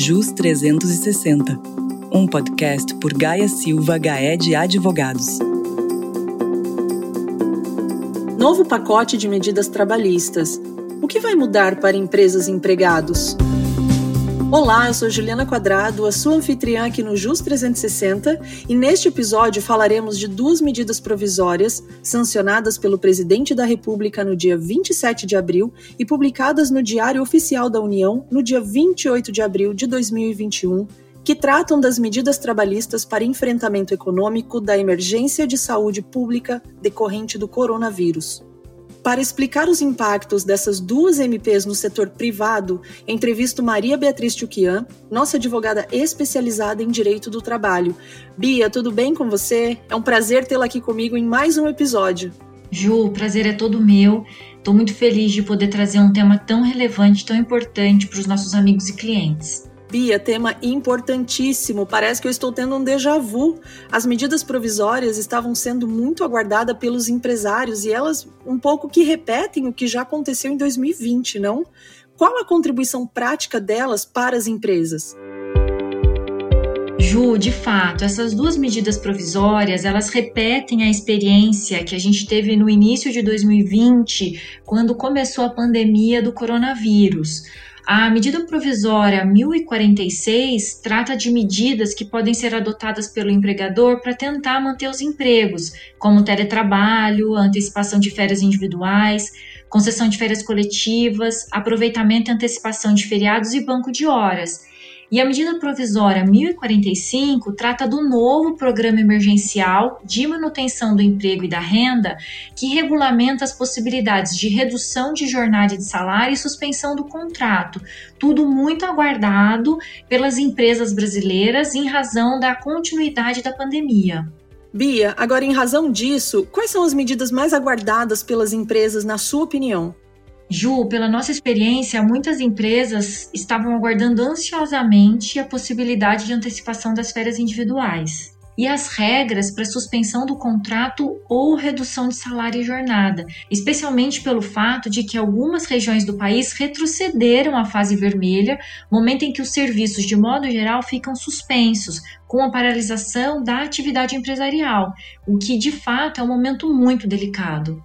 JUS 360, um podcast por Gaia Silva Gaé de Advogados. Novo pacote de medidas trabalhistas. O que vai mudar para empresas e empregados? Olá, eu sou Juliana Quadrado, a sua anfitriã aqui no JUS 360, e neste episódio falaremos de duas medidas provisórias sancionadas pelo presidente da República no dia 27 de abril e publicadas no Diário Oficial da União no dia 28 de abril de 2021, que tratam das medidas trabalhistas para enfrentamento econômico da emergência de saúde pública decorrente do coronavírus. Para explicar os impactos dessas duas MPs no setor privado, entrevisto Maria Beatriz Tchuquian, nossa advogada especializada em direito do trabalho. Bia, tudo bem com você? É um prazer tê-la aqui comigo em mais um episódio. Ju, o prazer é todo meu. Estou muito feliz de poder trazer um tema tão relevante, tão importante para os nossos amigos e clientes. Bia, tema importantíssimo. Parece que eu estou tendo um déjà vu. As medidas provisórias estavam sendo muito aguardadas pelos empresários e elas um pouco que repetem o que já aconteceu em 2020, não? Qual a contribuição prática delas para as empresas? Ju, de fato, essas duas medidas provisórias, elas repetem a experiência que a gente teve no início de 2020, quando começou a pandemia do coronavírus. A medida provisória 1046 trata de medidas que podem ser adotadas pelo empregador para tentar manter os empregos, como teletrabalho, antecipação de férias individuais, concessão de férias coletivas, aproveitamento e antecipação de feriados e banco de horas. E a medida provisória 1045 trata do novo programa emergencial de manutenção do emprego e da renda, que regulamenta as possibilidades de redução de jornada de salário e suspensão do contrato. Tudo muito aguardado pelas empresas brasileiras em razão da continuidade da pandemia. Bia, agora em razão disso, quais são as medidas mais aguardadas pelas empresas, na sua opinião? Ju, pela nossa experiência, muitas empresas estavam aguardando ansiosamente a possibilidade de antecipação das férias individuais e as regras para suspensão do contrato ou redução de salário e jornada, especialmente pelo fato de que algumas regiões do país retrocederam à fase vermelha, momento em que os serviços, de modo geral, ficam suspensos, com a paralisação da atividade empresarial, o que de fato é um momento muito delicado.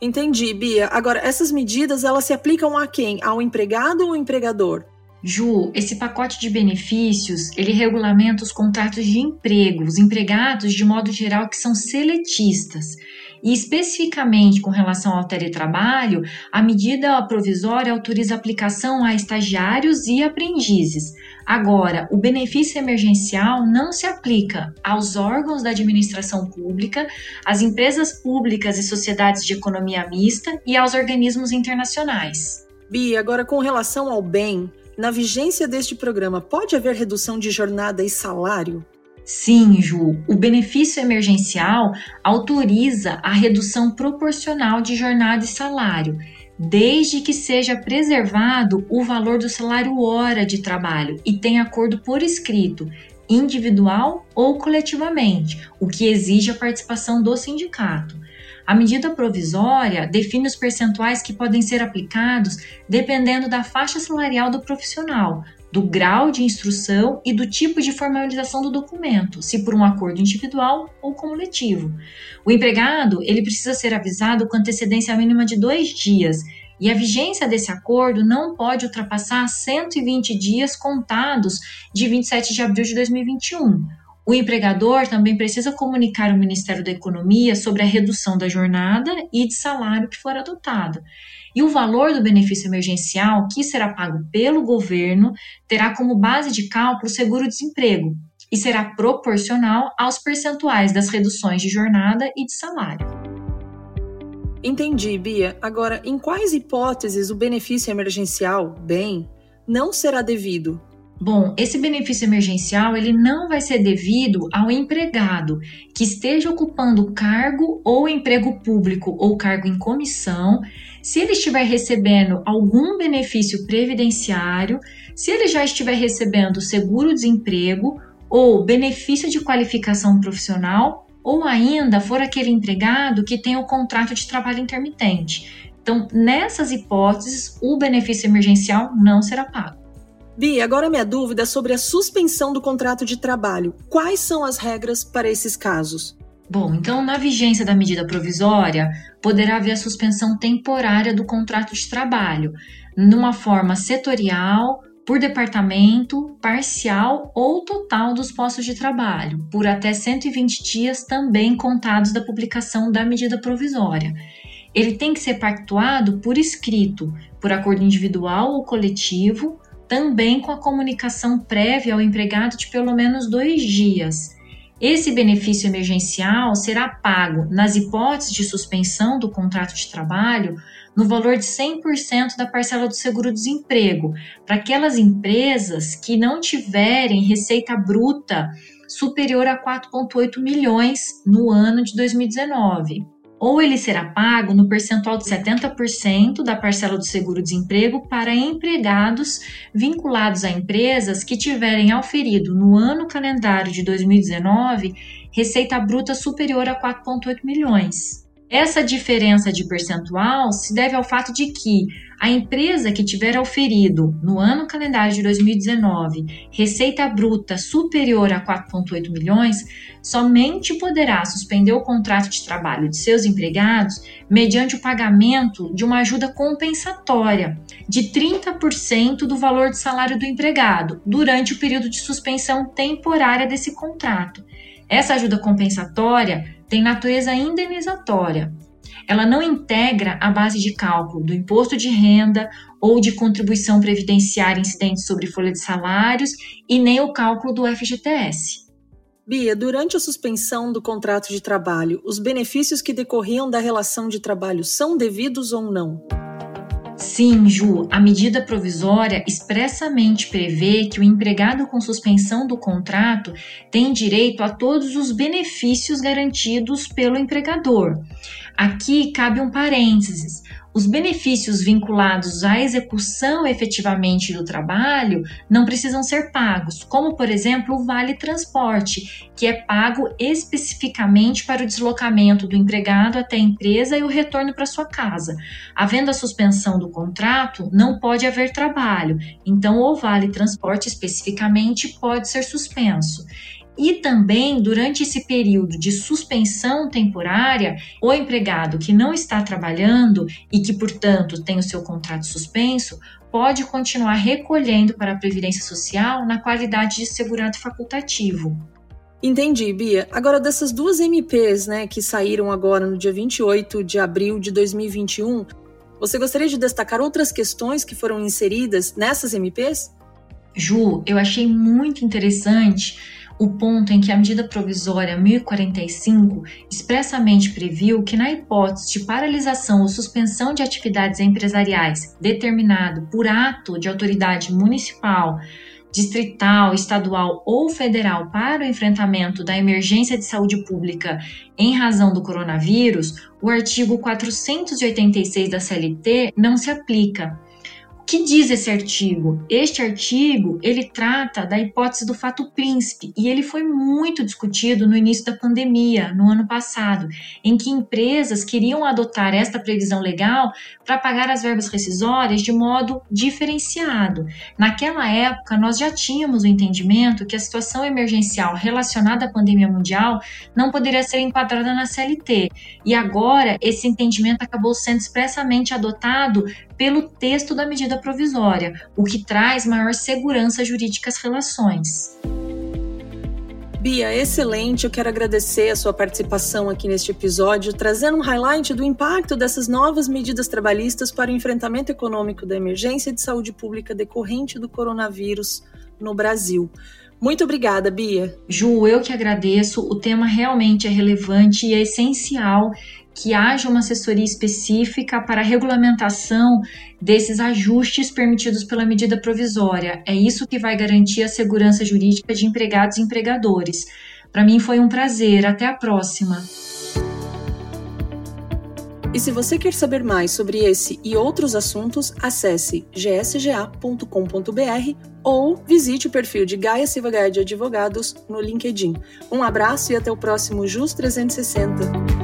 Entendi, Bia. Agora, essas medidas, elas se aplicam a quem? Ao empregado ou ao empregador? Ju, esse pacote de benefícios, ele regulamenta os contratos de emprego, os empregados, de modo geral, que são seletistas. E especificamente com relação ao teletrabalho, a medida provisória autoriza aplicação a estagiários e aprendizes. Agora, o benefício emergencial não se aplica aos órgãos da administração pública, às empresas públicas e sociedades de economia mista e aos organismos internacionais. Bia, agora com relação ao bem, na vigência deste programa, pode haver redução de jornada e salário? Sim, Ju, o benefício emergencial autoriza a redução proporcional de jornada e salário, desde que seja preservado o valor do salário hora de trabalho e tenha acordo por escrito, individual ou coletivamente, o que exige a participação do sindicato. A medida provisória define os percentuais que podem ser aplicados dependendo da faixa salarial do profissional, do grau de instrução e do tipo de formalização do documento, se por um acordo individual ou coletivo. O empregado ele precisa ser avisado com antecedência mínima de dois dias e a vigência desse acordo não pode ultrapassar 120 dias contados de 27 de abril de 2021. O empregador também precisa comunicar ao Ministério da Economia sobre a redução da jornada e de salário que for adotada. E o valor do benefício emergencial, que será pago pelo governo, terá como base de cálculo o seguro-desemprego e será proporcional aos percentuais das reduções de jornada e de salário. Entendi, Bia. Agora, em quais hipóteses o benefício emergencial, bem, não será devido? Bom, esse benefício emergencial ele não vai ser devido ao empregado que esteja ocupando cargo ou emprego público ou cargo em comissão, se ele estiver recebendo algum benefício previdenciário, se ele já estiver recebendo seguro-desemprego ou benefício de qualificação profissional, ou ainda for aquele empregado que tem o contrato de trabalho intermitente. Então, nessas hipóteses, o benefício emergencial não será pago. Bi, agora minha dúvida é sobre a suspensão do contrato de trabalho. Quais são as regras para esses casos? Bom, então, na vigência da medida provisória, poderá haver a suspensão temporária do contrato de trabalho, numa forma setorial, por departamento, parcial ou total dos postos de trabalho, por até 120 dias também contados da publicação da medida provisória. Ele tem que ser pactuado por escrito, por acordo individual ou coletivo, também com a comunicação prévia ao empregado de pelo menos dois dias. Esse benefício emergencial será pago, nas hipóteses de suspensão do contrato de trabalho, no valor de 100% da parcela do seguro-desemprego, para aquelas empresas que não tiverem receita bruta superior a 4,8 milhões no ano de 2019 ou ele será pago no percentual de 70% da parcela do seguro-desemprego para empregados vinculados a empresas que tiverem auferido no ano calendário de 2019 receita bruta superior a 4,8 milhões. Essa diferença de percentual se deve ao fato de que a empresa que tiver auferido no ano calendário de 2019 receita bruta superior a 4,8 milhões somente poderá suspender o contrato de trabalho de seus empregados mediante o pagamento de uma ajuda compensatória de 30% do valor de salário do empregado durante o período de suspensão temporária desse contrato. Essa ajuda compensatória tem natureza indenizatória. Ela não integra a base de cálculo do imposto de renda ou de contribuição previdenciária incidente sobre folha de salários e nem o cálculo do FGTS. Bia, durante a suspensão do contrato de trabalho, os benefícios que decorriam da relação de trabalho são devidos ou não? Sim, Ju, a medida provisória expressamente prevê que o empregado com suspensão do contrato tem direito a todos os benefícios garantidos pelo empregador. Aqui cabe um parênteses. Os benefícios vinculados à execução efetivamente do trabalho não precisam ser pagos, como, por exemplo, o Vale Transporte, que é pago especificamente para o deslocamento do empregado até a empresa e o retorno para sua casa. Havendo a suspensão do contrato, não pode haver trabalho, então o Vale Transporte especificamente pode ser suspenso. E também, durante esse período de suspensão temporária, o empregado que não está trabalhando e que, portanto, tem o seu contrato suspenso, pode continuar recolhendo para a Previdência Social na qualidade de segurado facultativo. Entendi, Bia. Agora, dessas duas MPs né, que saíram agora no dia 28 de abril de 2021, você gostaria de destacar outras questões que foram inseridas nessas MPs? Ju, eu achei muito interessante o ponto em que a medida provisória 1045 expressamente previu que, na hipótese de paralisação ou suspensão de atividades empresariais determinado por ato de autoridade municipal, distrital, estadual ou federal para o enfrentamento da emergência de saúde pública em razão do coronavírus, o artigo 486 da CLT não se aplica que diz esse artigo? Este artigo, ele trata da hipótese do fato príncipe e ele foi muito discutido no início da pandemia, no ano passado, em que empresas queriam adotar esta previsão legal para pagar as verbas rescisórias de modo diferenciado. Naquela época, nós já tínhamos o entendimento que a situação emergencial relacionada à pandemia mundial não poderia ser enquadrada na CLT. E agora, esse entendimento acabou sendo expressamente adotado pelo texto da medida provisória, o que traz maior segurança jurídica às relações. Bia, excelente. Eu quero agradecer a sua participação aqui neste episódio, trazendo um highlight do impacto dessas novas medidas trabalhistas para o enfrentamento econômico da emergência de saúde pública decorrente do coronavírus no Brasil. Muito obrigada, Bia. Ju, eu que agradeço. O tema realmente é relevante e é essencial que haja uma assessoria específica para a regulamentação desses ajustes permitidos pela medida provisória. É isso que vai garantir a segurança jurídica de empregados e empregadores. Para mim foi um prazer. Até a próxima. E se você quer saber mais sobre esse e outros assuntos, acesse gsga.com.br ou visite o perfil de Gaia Silva Gaia de Advogados no LinkedIn. Um abraço e até o próximo JUS 360.